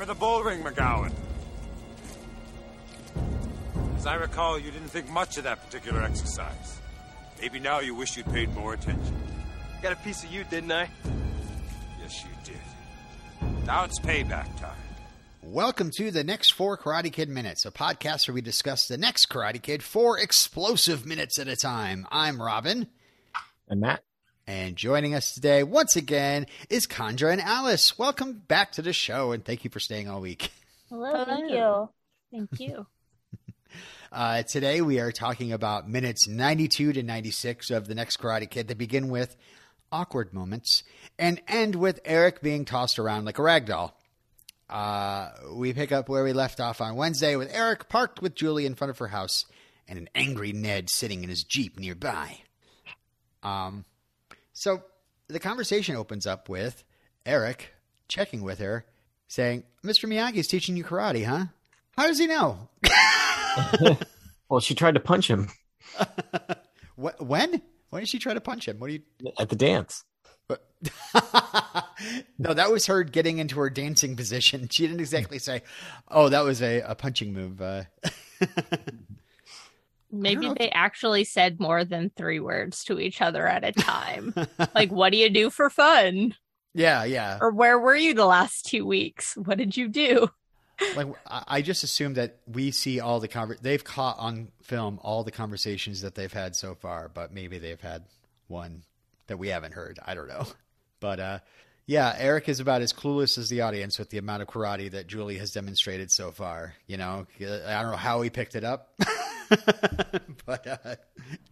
Hammer the bull ring, McGowan. As I recall, you didn't think much of that particular exercise. Maybe now you wish you'd paid more attention. Got a piece of you, didn't I? Yes, you did. Now it's payback time. Welcome to the next four Karate Kid Minutes, a podcast where we discuss the next Karate Kid four explosive minutes at a time. I'm Robin. And Matt. And joining us today, once again, is Chandra and Alice. Welcome back to the show, and thank you for staying all week. Hello, thank you. Thank you. Uh, today, we are talking about minutes 92 to 96 of the next Karate Kid that begin with awkward moments and end with Eric being tossed around like a rag doll. Uh, we pick up where we left off on Wednesday with Eric parked with Julie in front of her house and an angry Ned sitting in his Jeep nearby. Um, so the conversation opens up with Eric checking with her, saying, Mr. Miyagi's teaching you karate, huh? How does he know? well, she tried to punch him. When? When did she try to punch him? What do you. At the dance. But no, that was her getting into her dancing position. She didn't exactly say, "Oh, that was a, a punching move." Uh, Maybe they actually said more than three words to each other at a time. like, what do you do for fun? yeah, yeah. Or where were you the last two weeks? What did you do? Like I I just assume that we see all the conver- they've caught on film all the conversations that they've had so far, but maybe they've had one that we haven't heard. I don't know. But uh, yeah, Eric is about as clueless as the audience with the amount of karate that Julie has demonstrated so far. You know, I don't know how he picked it up, but uh,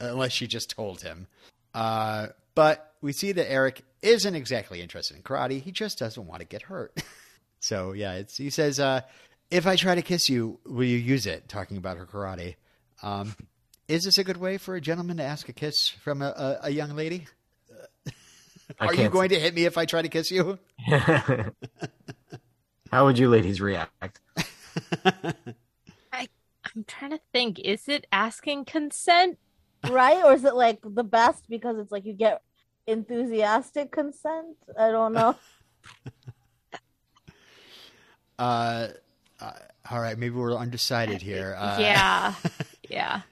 unless she just told him. Uh, but we see that Eric isn't exactly interested in karate. He just doesn't want to get hurt. so yeah, it's, he says, uh, "If I try to kiss you, will you use it?" Talking about her karate. Um, is this a good way for a gentleman to ask a kiss from a, a, a young lady? Are you going to hit me if I try to kiss you? How would you ladies react? I'm trying to think. Is it asking consent? Right? Or is it like the best because it's like you get enthusiastic consent? I don't know. Uh, uh, all right, maybe we're undecided here. Uh, yeah. Yeah.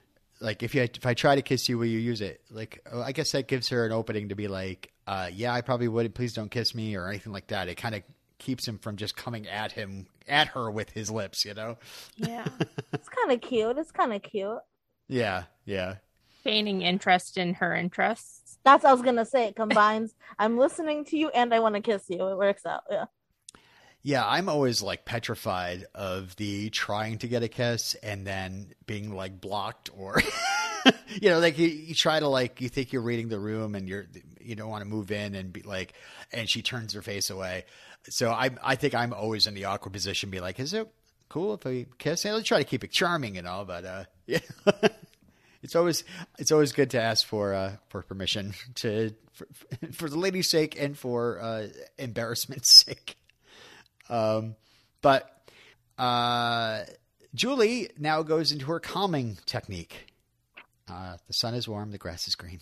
Like if you if I try to kiss you, will you use it? Like oh, I guess that gives her an opening to be like, uh, yeah, I probably would. Please don't kiss me or anything like that. It kind of keeps him from just coming at him at her with his lips. You know? Yeah. It's kind of cute. It's kind of cute. Yeah, yeah. Feigning interest in her interests. That's what I was gonna say. It combines. I'm listening to you and I want to kiss you. It works out. Yeah. Yeah, I'm always like petrified of the trying to get a kiss and then being like blocked or you know, like you, you try to like you think you're reading the room and you're you don't want to move in and be like and she turns her face away. So I I think I'm always in the awkward position be like, is it cool if I kiss? And I'll try to keep it charming and all, but uh yeah. It's always it's always good to ask for uh, for permission to for, for the lady's sake and for uh, embarrassment's sake. Um, but uh, Julie now goes into her calming technique. Uh, the sun is warm, the grass is green.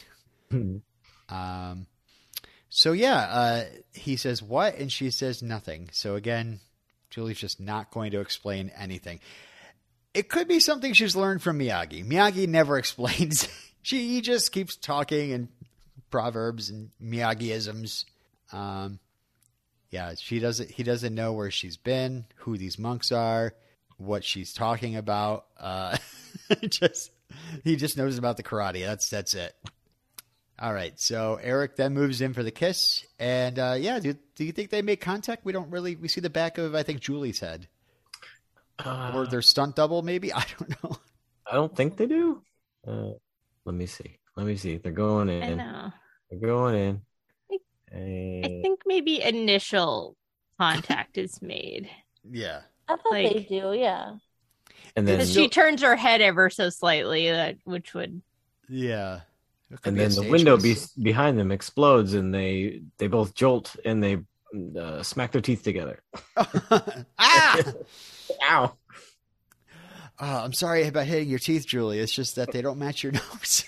Um, so yeah, uh, he says what, and she says nothing. So again, Julie's just not going to explain anything. It could be something she's learned from Miyagi. Miyagi never explains. she he just keeps talking and proverbs and Miyagiisms. Um, yeah, she doesn't. He doesn't know where she's been, who these monks are, what she's talking about. Uh, just he just knows about the karate. That's that's it. All right, so Eric then moves in for the kiss, and uh, yeah, do do you think they make contact? We don't really. We see the back of I think Julie's head, Uh, or their stunt double, maybe. I don't know. I don't think they do. Uh, let me see. Let me see. They're going I in. know. They're going in. I- I think maybe initial contact is made. Yeah, I thought they do. Yeah. and then she turns her head ever so slightly, that which would yeah. It could and then the window be, behind them explodes and they they both jolt and they uh, smack their teeth together. ah! Ow! Oh, I'm sorry about hitting your teeth, Julie. It's just that they don't match your nose.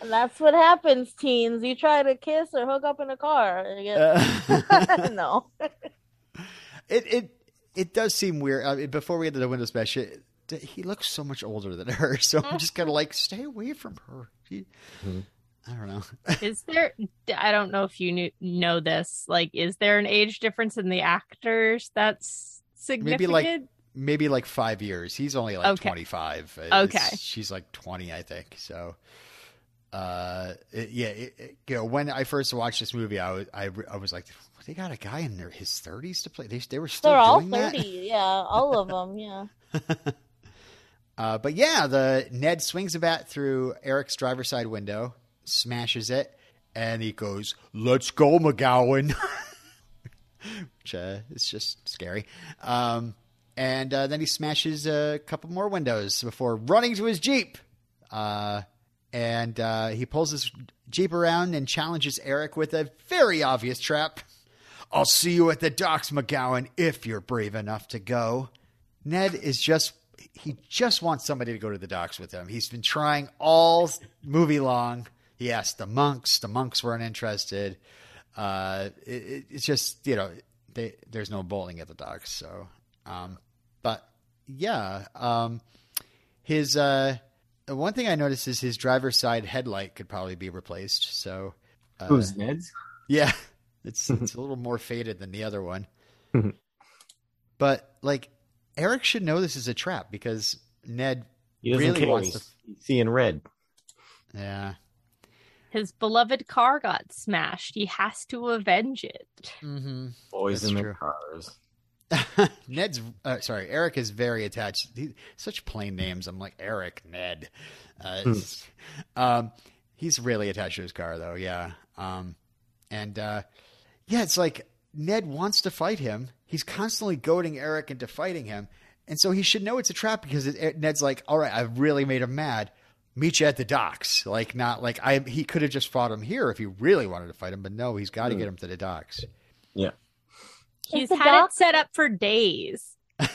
And that's what happens, teens. You try to kiss or hook up in a car. You get- Uh, no. it it it does seem weird. I mean, before we get to the window smash, it, he looks so much older than her. So I'm just kind of like, stay away from her. She, I don't know. Is there? I don't know if you knew, know this. Like, is there an age difference in the actors that's significant? Maybe like maybe like five years. He's only like Okay. 25. Okay. She's like 20, I think. So, uh, it- yeah, it, it- you know, when I first watched this movie, I was, I, I was like, they got a guy in their, his 30s to play. They, they were still They're all doing that? 30. Yeah, all of them. Yeah. Uh, but yeah, the Ned swings a bat through Eric's driver's side window, smashes it, and he goes, "Let's go, McGowan," which uh, is just scary. Um, and uh, then he smashes a couple more windows before running to his jeep. Uh, and uh, he pulls his jeep around and challenges Eric with a very obvious trap. I'll see you at the docks, McGowan, if you're brave enough to go. Ned is just he just wants somebody to go to the docks with him. He's been trying all movie long. He asked the monks. The monks weren't interested. Uh, it, it- it's just you know they, there's no bowling at the docks. So, um, but yeah, um, his uh, one thing I noticed is his driver's side headlight could probably be replaced. So, uh, Who's Ned's? yeah, it's it's a little more faded than the other one. but like Eric should know this is a trap because Ned He really care. wants to. he's seeing red. Yeah. his beloved car got smashed. He has to avenge it. Mm-hmm. Boys That's in true. their cars. Ned's uh, sorry. Eric is very attached. He, such plain names. I'm like Eric, Ned. Uh, Hmm. um, he's really attached to his car though. Yeah. Um, and uh, yeah, it's like Ned wants to fight him. He's constantly goading Eric into fighting him, and so he should know it's a trap because it, Ned's like, "All right, I've really made him mad. Meet you at the docks." Like not like I. He could have just fought him here if he really wanted to fight him, but no, he's got to Hmm. get him to the docks. Yeah. He's had doc- it set up for days.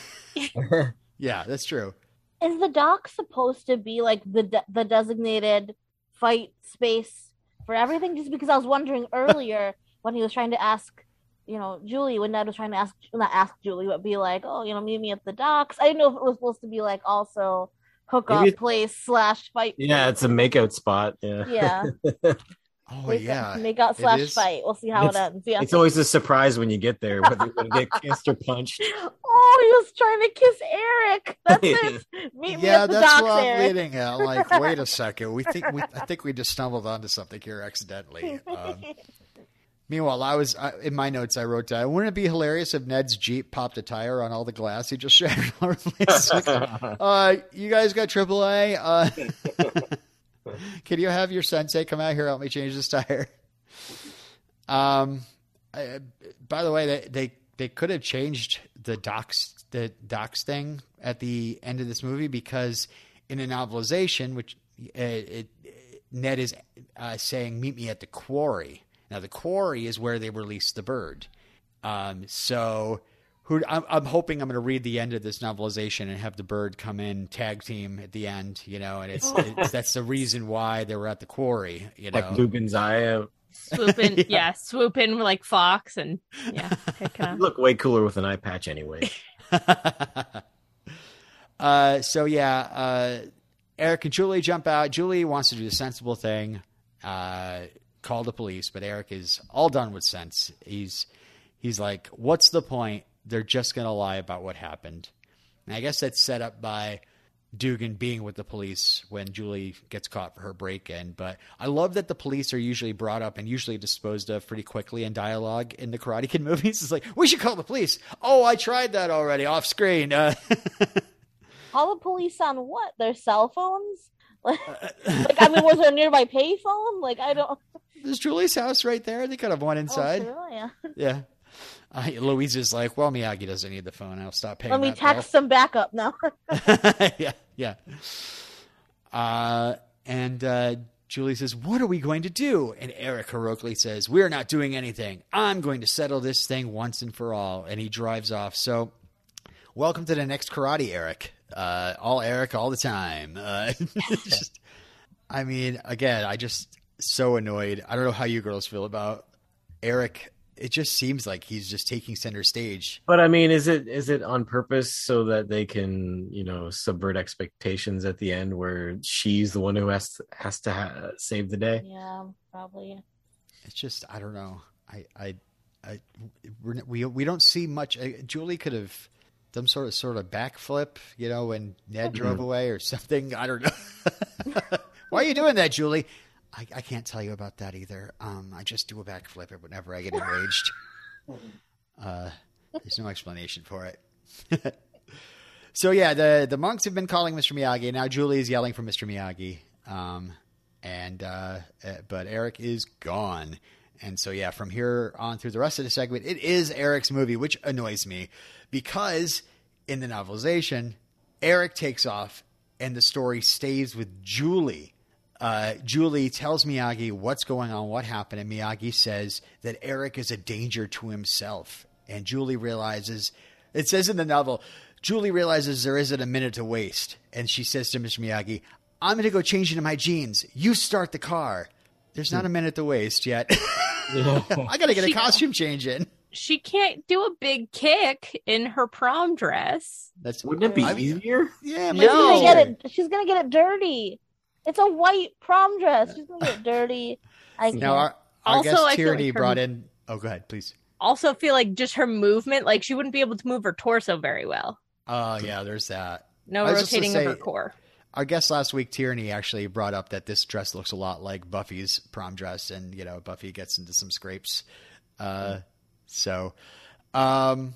Yeah, that's true. Is the dock supposed to be like the de- the designated fight space for everything? Just because I was wondering earlier when he was trying to ask, you know, Julie, when Ned was trying to ask, not ask Julie, but be like, oh, you know, meet me at the docks. I didn't know if it was supposed to be like also hook up place slash fight. Yeah, it's a makeout spot. Yeah. yeah, Oh make, yeah, make out it slash fight. We'll see how it ends. Yeah. It's always a surprise when you get there, whether you're going to get kissed or punched. Oh, he was trying to kiss Eric. That's it. Meet me Yeah, at the that's docks, what I'm Eric. leading at. Like, wait a second. We think we, I think we just stumbled onto something here accidentally. Um, meanwhile, I was I, in my notes. I wrote down, wouldn't it be hilarious if Ned's Jeep popped a tire on all the glass he just shattered all over the place? Like, uh, you guys got AAA? Uh, can you have your sensei come out here help me change this tire? Um, I, by the way, they, they they could have changed the docks the docks thing at the end of this movie because in a novelization, which uh, it, Ned is uh, saying, "Meet me at the quarry." Now, the quarry is where they release the bird. Um, so, who I'm, I'm hoping I'm going to read the end of this novelization and have the bird come in tag team at the end. You know, and it's, it's that's the reason why they were at the quarry. You know, like Lupin's eye out. Swoop in, Yeah. yeah. swoop in like Fox, and yeah, pick You look way cooler with an eye patch anyway. uh, so yeah, uh, Eric and Julie jump out. Julie wants to do the sensible thing, uh, call the police, but Eric is all done with sense. He's he's like, "What's the point? They're just gonna lie about what happened." And I guess that's set up by Dugan being with the police when Julie gets caught for her break-in. But I love that the police are usually brought up and usually disposed of pretty quickly in dialogue in the Karate Kid movies. It's like, we should call the police. Oh, I tried that already off screen. Uh, Call the police on what? Their cell phones? like, I mean, was there a nearby payphone? Like, I don't. There's Julie's house right there. They could have one Oh, inside. true, yeah. yeah. Uh, Louise is like, well, Miyagi doesn't need the phone. I'll stop paying. Let me text some backup now. yeah, yeah. Uh, and uh, Julie says, "What are we going to do?" And Eric heroically says, "We're not doing anything. I'm going to settle this thing once and for all." And he drives off. So, welcome to the next karate, Eric. Uh, all Eric, all the time. Uh, just, I mean, again, I just so annoyed. I don't know how you girls feel about Eric it just seems like he's just taking center stage. But I mean, is it is it on purpose so that they can you know subvert expectations at the end, where she's the one who has to, has to ha- save the day? Yeah, probably. It's just I don't know. I I, I we're, we we don't see much. Uh, Julie could have done sort of sort of backflip, you know, when Ned drove away or something. I don't know. Why are you doing that, Julie? I, I can't tell you about that either. Um, I just do a backflip whenever I get enraged. uh, there's no explanation for it. so yeah, the the monks have been calling Mr. Miyagi. Now Julie is yelling for Mr. Miyagi. Um, and uh, uh, but Eric is gone. And so yeah, from here on through the rest of the segment, it is Eric's movie, which annoys me because in the novelization, Eric takes off and the story stays with Julie. Uh, Julie tells Miyagi what's going on, what happened, and Miyagi says that Eric is a danger to himself. And Julie realizes, it says in the novel, Julie realizes there isn't a minute to waste. And she says to Mr. Miyagi, I'm going to go change into my jeans. You start the car. There's not a minute to waste yet. I got to get a costume change in. She can't do a big kick in her prom dress. That's Wouldn't it be I- easier? Yeah, it might She's No. gonna get it. She's gonna get it dirty. It's a white prom dress. She's gonna get dirty. I can't. Now, our, our Also, guest I feel Tierney like her- brought in. Oh, go ahead, please. Also, feel like just her movement, like she wouldn't be able to move her torso very well. Oh, yeah, there's that. No I was rotating of her core. Our guest last week, Tierney, actually brought up that this dress looks a lot like Buffy's prom dress, and you know Buffy gets into some scrapes. Uh, so, um,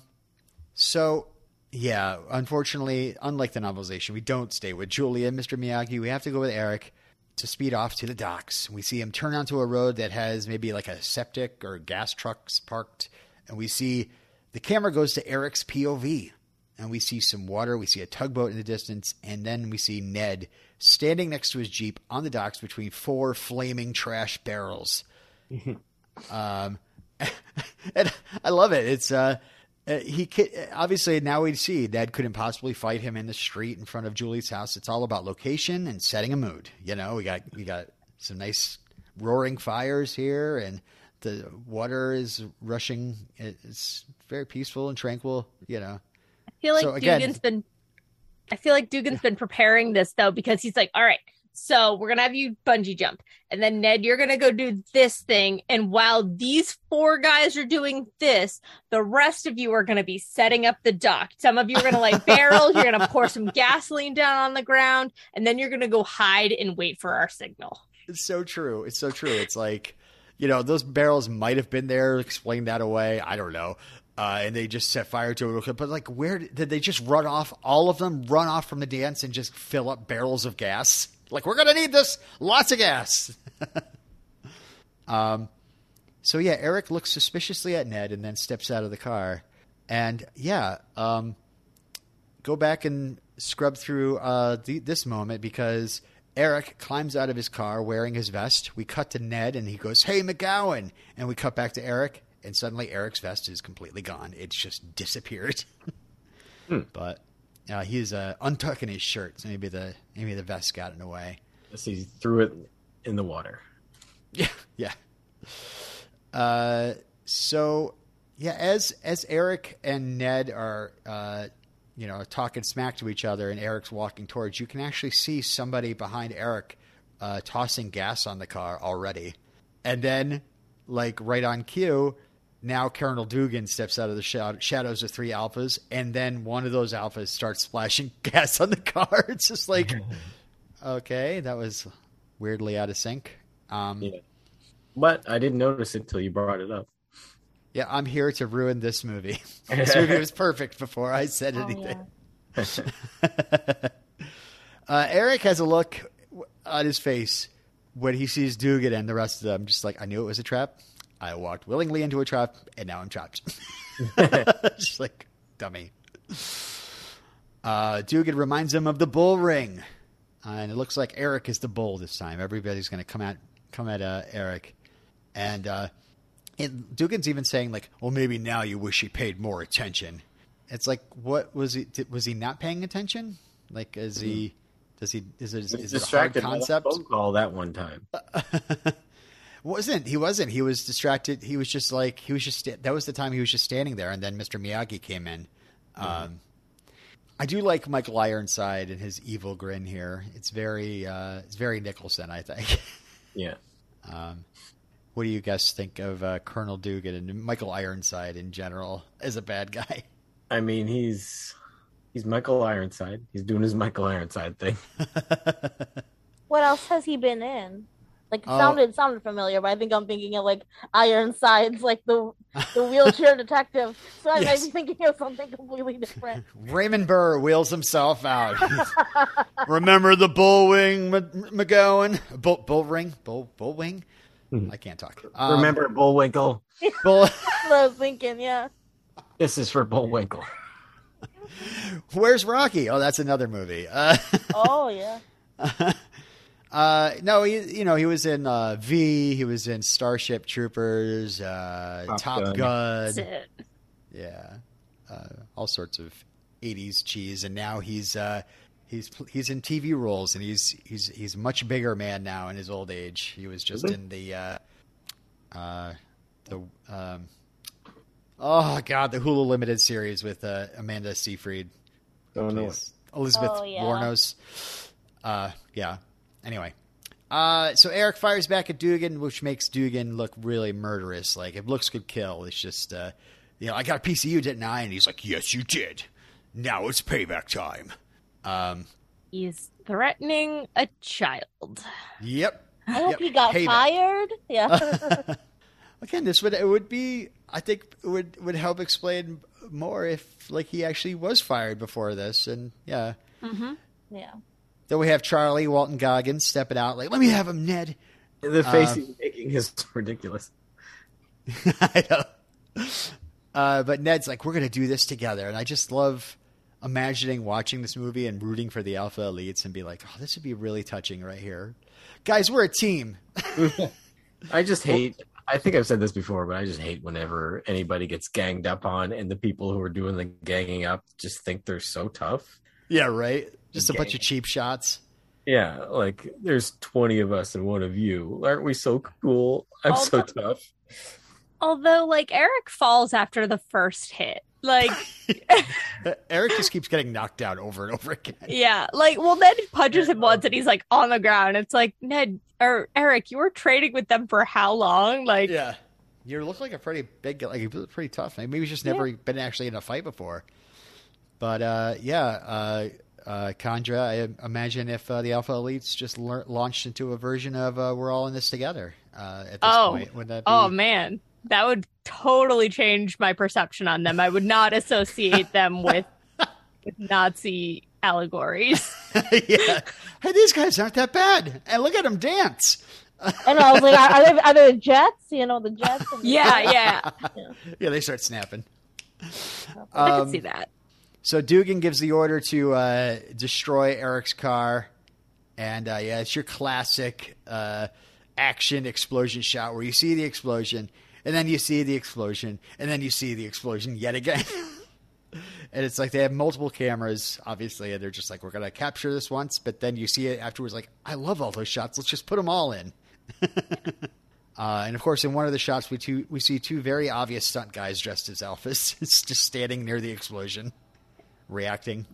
so yeah, unfortunately, unlike the novelization, we don't stay with Julia and Mr. Miyagi. We have to go with Eric to speed off to the docks. We see him turn onto a road that has maybe like a septic or gas trucks parked, and we see the camera goes to Eric's POV and we see some water. We see a tugboat in the distance, and then we see Ned standing next to his jeep on the docks between four flaming trash barrels. um, and I love it. It's uh, uh, he ki- obviously now we see Ned couldn't possibly fight him in the street in front of Julie's house. It's all about location and setting a mood. You know, we got we got some nice roaring fires here, and the water is rushing. It's very peaceful and tranquil. You know. I feel like So, again- Dugan's been. I feel like Dugan's been preparing this though because he's like, all right, so we're gonna have you bungee jump, and then Ned, you're gonna go do this thing, and while these four guys are doing this, the rest of you are gonna be setting up the dock. Some of you are gonna light barrels. You're gonna pour some gasoline down on the ground, and then you're gonna go hide and wait for our signal. It's so true. It's so true. It's like, you know, those barrels might have been there. Explain that away. I don't know. Uh, and they just set fire to it. But like, where did they just run off? All of them run off from the dance and just fill up barrels of gas. Like, we're gonna need this. Lots of gas. um. So yeah, Eric looks suspiciously at Ned and then steps out of the car. And yeah, um, go back and scrub through uh, the, this moment because Eric climbs out of his car wearing his vest. We cut to Ned and he goes, Hey, McGowan. And we cut back to Eric, and suddenly Eric's vest is completely gone. It's just disappeared. But uh, he's uh, untucking his shirt, so maybe the maybe the vest got in the way. So he threw it in the water. Yeah, yeah. Uh, so yeah, as as Eric and Ned are uh, you know talking smack to each other, and Eric's walking towards, you can actually see somebody behind Eric uh, tossing gas on the car already, and then like right on cue. Now Colonel Dugan steps out of the shad- shadows of three alphas, and then one of those alphas starts splashing gas on the car. It's just like, okay, that was weirdly out of sync. Um, Yeah. But I didn't notice it till you brought it up. Yeah, I'm here to ruin this movie. this movie was perfect before I said Oh, anything. yeah. uh, Eric has a look on his face when he sees Dugan and the rest of them. Just like I knew it was a trap. I walked willingly into a trap, and now I'm trapped. just like dummy. Uh, Dugan reminds him of the bull ring, uh, and it looks like Eric is the bull this time. Everybody's going to come at come at uh, Eric, and uh, and Dugan's even saying like, "Well, maybe now you wish he paid more attention." It's like, what was he? Did, was he not paying attention? Like, is he? Does he? Is it? He's Is it a hard distracted by that concept? phone call that one time. wasn't. He wasn't. He was distracted. He was just like he was just that was the time he was just standing there. And then mr miyagi came in. Um i do like michael ironside and his evil grin here. It's very uh it's very nicholson i think. Yeah. um what do you guys think of uh, colonel dugan and michael ironside in general as a bad guy? I mean, he's he's Michael Ironside. He's doing his Michael Ironside thing. What else has he been in? Like it Oh. sounded sounded familiar, but I think I'm thinking of like Ironsides, like the the wheelchair detective. So I Yes. might be thinking of something completely different. raymond burr wheels himself out remember the bullwing M- mcgowan bull bullring bull bullwing Mhm. i can't talk Um, Remember Bullwinkle? bull That's what I was thinking, yeah. This is for Bullwinkle. Where's Rocky? Oh, that's another movie. Uh, Oh yeah. Uh, no, he, you know, he was in uh, V. He was in Starship Troopers, uh, Top, Top Gun. Gun. Yeah, uh, all sorts of '80s cheese, and now he's uh, he's he's in TV roles, and he's he's he's a much bigger man now in his old age. He was just Really? in the uh, uh, the um, oh god, the Hulu limited series with uh, Amanda Seyfried. Don't know. Elizabeth Oh, yeah. Warnos. Uh, yeah. Anyway. Uh, so Eric fires back at Dugan, which makes Dugan look really murderous. Like, if looks could kill, it's just, uh, you know, I got a piece of you, didn't I? And he's like, yes, you did. Now it's payback time. Um, He's threatening a child. yep. I hope Yep. he got Payback. fired. Yeah. Again, this would it would be I think it would would help explain more if like he actually was fired before this, and yeah. yeah. Then we have Charlie Walton Goggins stepping out like, "Let me have him, Ned." The face Uh, he's making is ridiculous. I know. Uh, but Ned's like, we're going to do this together. And I just love imagining watching this movie and rooting for the Alpha Elites and be like, oh, this would be really touching right here. Guys, we're a team. I just hate. I think I've said this before, but I just hate whenever anybody gets ganged up on, and the people who are doing the ganging up just think they're so tough. Yeah, right? Just a bunch of cheap shots. Yeah, like there's 20 of us and one of you. Aren't we so cool? I'm so tough. Although, like, Eric falls after the first hit. Like, Eric just keeps getting knocked down over and over again. yeah. Like, well, Ned punches him once and he's like on the ground. It's like, Ned or Eric, you were trading with them for how long? Like, Yeah. You look like a pretty big, like you look pretty tough. Maybe he's just never been actually in a fight before. But uh, yeah, uh, uh, Kandra, I imagine if uh, the Alpha Elites just lear- launched into a version of uh, "We're all in this together" uh, at this Oh. point, would that? Be... oh man, that would totally change my perception on them. I would not associate them with, with Nazi allegories. yeah. Hey, these guys aren't that bad, and look at them dance. I know. I was like, are, are, there, are there jets? You know, the jets. And the- Yeah, yeah. Yeah, they start snapping. I Um, can see that. So Dugan gives the order to uh, destroy Eric's car, and uh, yeah, it's your classic uh, action explosion shot where you see the explosion, and then you see the explosion, and then you see the explosion yet again. and it's like they have multiple cameras, obviously, and they're just like, we're gonna capture this once, but then you see it afterwards, like, I love all those shots. Let's just put them all in. Uh, and of course, in one of the shots, we two, we see two very obvious stunt guys dressed as alphas, just standing near the explosion, reacting.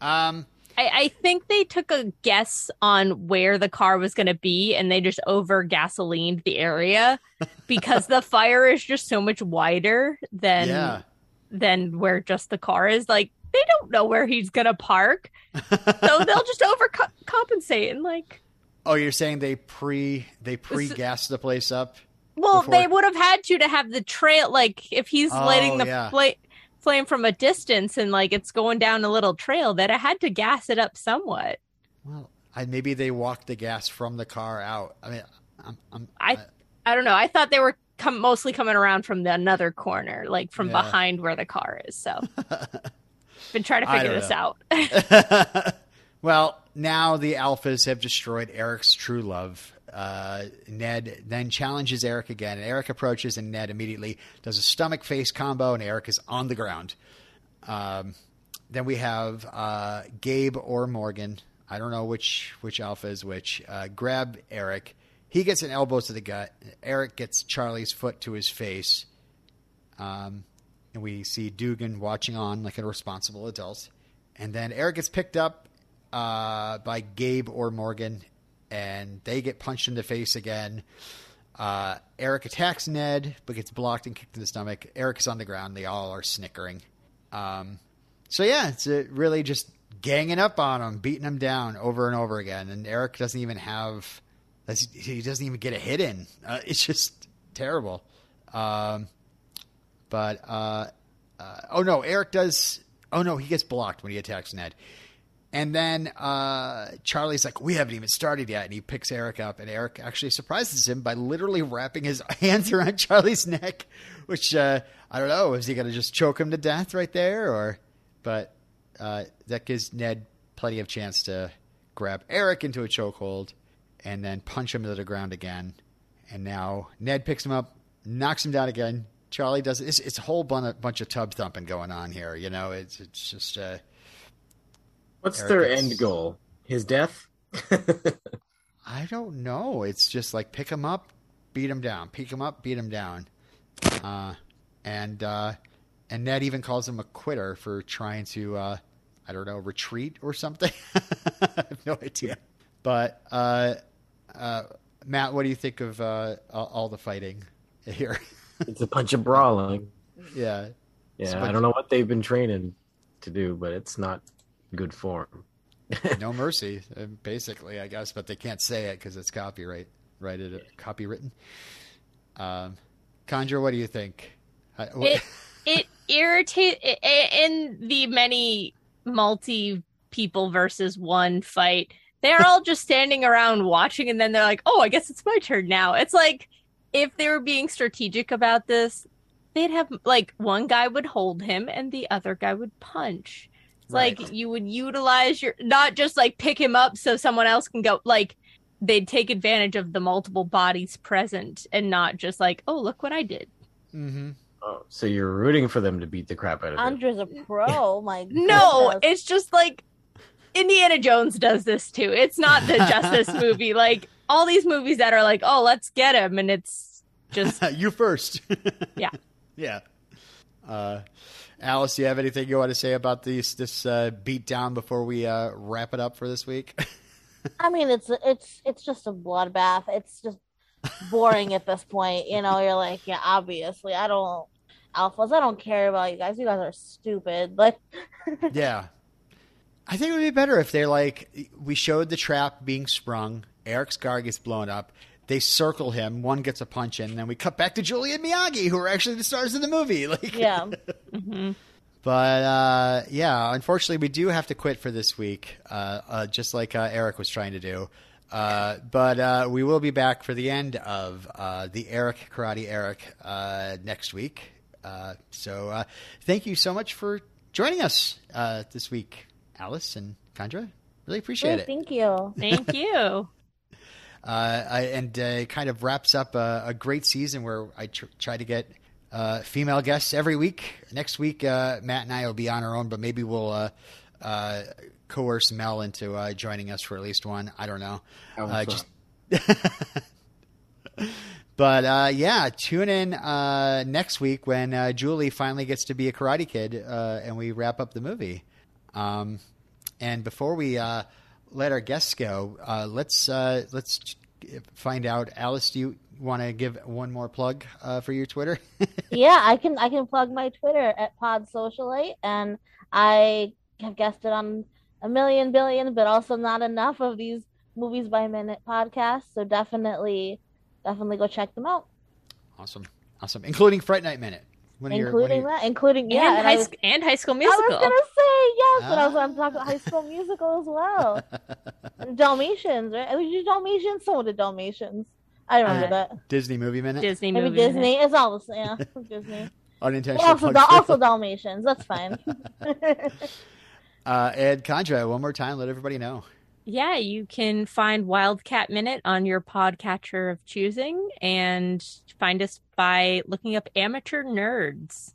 Um, I, I think they took a guess on where the car was going to be and they just over gasolined the area because the fire is just so much wider than yeah, than where just the car is. Like they don't know where he's going to park, so they'll just overcompensate and like. Oh, you're saying they pre they pre gassed the place up? Well, Before- they would have had to to have the trail. Like if he's Oh, lighting the yeah. fla- flame from a distance and like it's going down a little trail, that I had to gas it up somewhat. Well, I, maybe they walked the gas from the car out. I mean, I'm, I'm, I I don't know. I thought they were com- mostly coming around from the another corner, like from Yeah. behind where the car is. So, been trying to figure this know. out. well, now the alphas have destroyed Eric's true love. Uh, Ned then challenges Eric again, and Eric approaches, and Ned immediately does a stomach face combo, and Eric is on the ground. Um, then we have uh, Gabe or Morgan. I don't know which which alpha is which. Uh, grab Eric he gets an elbow to the gut. Eric gets Charlie's foot to his face. Um, and we see Dugan watching on like a responsible adult. And then Eric gets picked up uh, by Gabe or Morgan, and they get punched in the face again. Uh, Eric attacks Ned, but gets blocked and kicked in the stomach. Eric is on the ground. They all are snickering. Um, so yeah, it's uh really just ganging up on him, beating him down over and over again. And Eric doesn't even have, he doesn't even get a hit in. Uh, it's just terrible. Um, but uh, uh, oh no, Eric does. Oh no, he gets blocked when he attacks Ned. And then uh, Charlie's like, "We haven't even started yet," and he picks Eric up, and Eric actually surprises him by literally wrapping his hands around Charlie's neck. Which uh, I don't know, is he going to just choke him to death right there, or? But uh, that gives Ned plenty of chance to grab Eric into a chokehold, and then punch him to the ground again. And now Ned picks him up, knocks him down again. Charlie does it. It's, it's a whole bunch, bunch of tub thumping going on here. You know, it's it's just. Uh, What's Eric their end goal? His death? I don't know. It's just like pick him up, beat him down, pick him up, beat him down, uh, and uh, and Ned even calls him a quitter for trying to uh, I don't know retreat or something. I have no idea. But uh, uh, Matt, what do you think of uh, all the fighting here? it's a bunch of brawling. yeah, Yeah, I don't know what they've been training to do, but it's not good form. no mercy, uh, basically, I guess. But they can't say it because it's copyright, right? It copywritten. Um, Conjure, what do you think? It it irritate i- i- in the many multi people versus one fight. They're all just standing around watching, and then they're like, "Oh, I guess it's my turn now." It's like if they were being strategic about this, they'd have like one guy would hold him and the other guy would punch. It's Right. like you would utilize your not just like pick him up so someone else can go like they'd take advantage of the multiple bodies present and not just like, "Oh, look what I did." Mm-hmm. Oh, so you're rooting for them to beat the crap out of him. Andre's a pro. My No, goodness. it's just like Indiana Jones does this too. It's not the Justice movie. Like all these movies that are like, oh, let's get him, and it's just you first. Yeah. yeah. Uh, Alice, do you have anything you want to say about these this uh, beat down before we uh, wrap it up for this week? I mean, it's it's it's just a bloodbath. It's just boring at this point. You know, you're like, yeah, obviously, I don't alphas. I don't care about you guys. You guys are stupid. Like, yeah. I think it would be better if they're like, we showed the trap being sprung. Eric's car gets blown up. They circle him. One gets a punch in. And then we cut back to Julie and Miyagi, who are actually the stars of the movie. Like, yeah, mhm. But uh, yeah, unfortunately, we do have to quit for this week, uh, uh, just like uh, Eric was trying to do. Uh, but uh, we will be back for the end of uh, the Eric Karate Eric uh, next week. Uh, so uh, thank you so much for joining us uh, this week, Alice and Condra. Really appreciate Hey, it. thank you. thank you. Uh, I, and uh, it kind of wraps up a, a great season where I tr- try to get uh, female guests every week. Next week, uh, Matt and I will be on our own, but maybe we'll uh, uh, coerce Mel into uh, joining us for at least one. I don't know. Uh, fun. just but uh, yeah, tune in uh, next week when uh, Julie finally gets to be a Karate Kid uh, and we wrap up the movie. Um, and before we uh, let our guests go, uh, let's uh, let's find out. Alice, do you want to give one more plug uh, for your Twitter? yeah, I can I can plug my Twitter at Pod Socialite, and I have guested on a million billion, but also not enough of these movies by minute podcasts. So definitely, definitely go check them out, awesome, awesome, including Fright Night Minute. One of your- one of including your- that, including yeah, and, and high, was, and High School Musical. I was gonna say yes, but I was Ah. gonna talk about High School Musical as well. And Dalmatians, right? We did Dalmatians. Someone did Dalmatians. I remember Uh, that. Disney Movie Minute. Disney Maybe movie. Disney. It's all the same. Yeah, Disney. Unintentional. also, plug also still. Dalmatians. That's fine. uh, Ed Contra, one more time. Let everybody know. Yeah, you can find Wildcat Minute on your podcatcher of choosing and find us by looking up Amateur Nerds.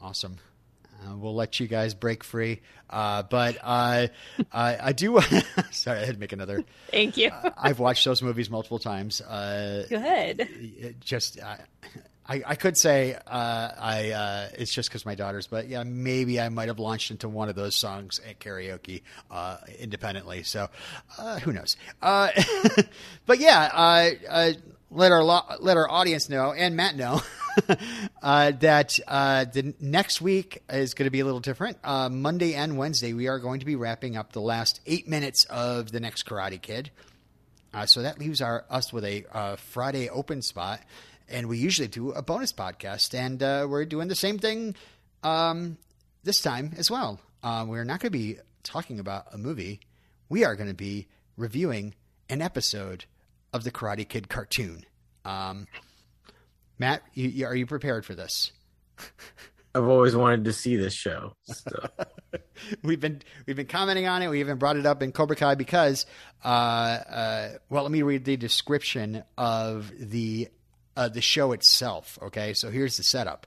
Awesome. Uh, we'll let you guys break free. Uh, but uh, I, I do. sorry, I had to make another. Thank you. I've watched those movies multiple times. Uh, Good. just I, I, could say uh, I uh, it's just because my daughters, but yeah, maybe I might have launched into one of those songs at karaoke uh, independently. So uh, who knows? Uh, but yeah, let our lo- let our audience know and Matt know uh, that the next week is going to be a little different. Monday and Wednesday, we are going to be wrapping up the last eight minutes of the next Karate Kid. So that leaves our us with a Friday open spot, and we usually do a bonus podcast, and uh, we're doing the same thing um, this time as well. Uh, we're not going to be talking about a movie; we are going to be reviewing an episode of the Karate Kid cartoon. Um, Matt, you, you, are you prepared for this? I've always wanted to see this show. So. we've been we've been commenting on it. We even brought it up in Cobra Kai because, uh, uh, well, let me read the description of the uh, the show itself. Okay, so here's the setup.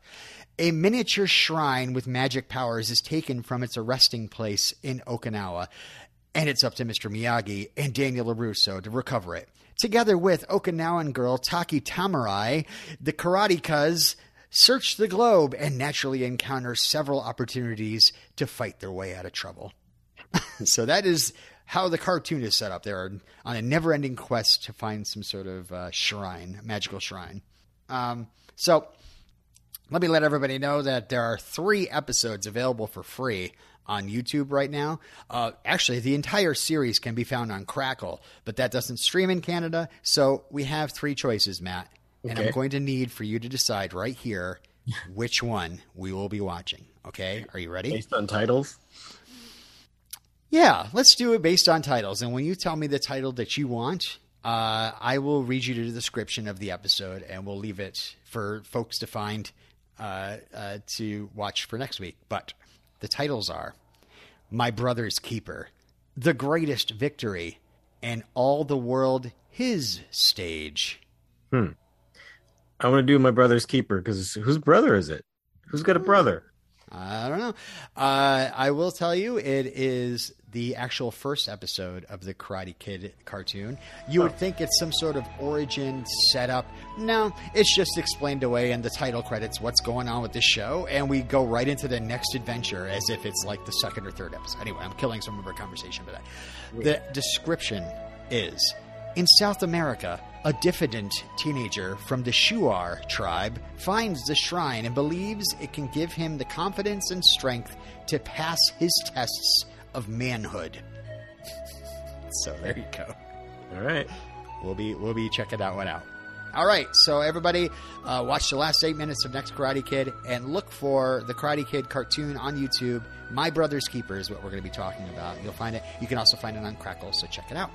A miniature shrine with magic powers is taken from its resting place in Okinawa, and it's up to Mr. Miyagi and Daniel LaRusso to recover it. Together with Okinawan girl Taki Tamurai, the Karate Cuz search the globe and naturally encounter several opportunities to fight their way out of trouble. so that is how the cartoon is set up. They're on a never-ending quest to find some sort of uh, shrine, magical shrine. Um, so let me let everybody know that there are three episodes available for free on YouTube right now. Uh, actually, the entire series can be found on Crackle, but that doesn't stream in Canada. So we have three choices, Matt. And I'm going to need for you to decide right here which one we will be watching. Okay? Are you ready? Based on titles? Yeah, let's do it based on titles. And when you tell me the title that you want, uh, I will read you the description of the episode and we'll leave it for folks to find uh, uh, to watch for next week. But the titles are My Brother's Keeper, The Greatest Victory, and All the World His Stage. Hmm. I want to do my brother's keeper because whose brother is it? Who's got a brother? I don't know. Uh, I will tell you, it is the actual first episode of the Karate Kid cartoon. You would think it's some sort of origin setup. No, it's just explained away in the title credits what's going on with this show, and we go right into the next adventure as if it's like the second or third episode. Anyway, I'm killing some of our conversation for that. The description is in South America, a diffident teenager from the Shuar tribe finds the shrine and believes it can give him the confidence and strength to pass his tests of manhood. so there you go. All right. We'll be we'll be checking that one out. All right, so everybody, uh, watch the last eight minutes of Next Karate Kid and look for the Karate Kid cartoon on YouTube. My Brother's Keeper is what we're going to be talking about. You'll find it. You can also find it on Crackle, so check it out.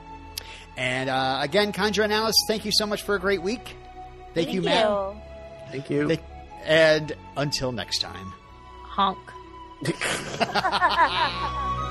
And uh, again, Conjure and Alice, thank you so much for a great week. Thank, you, Matt. Thank you. Thank- And until next time. Honk.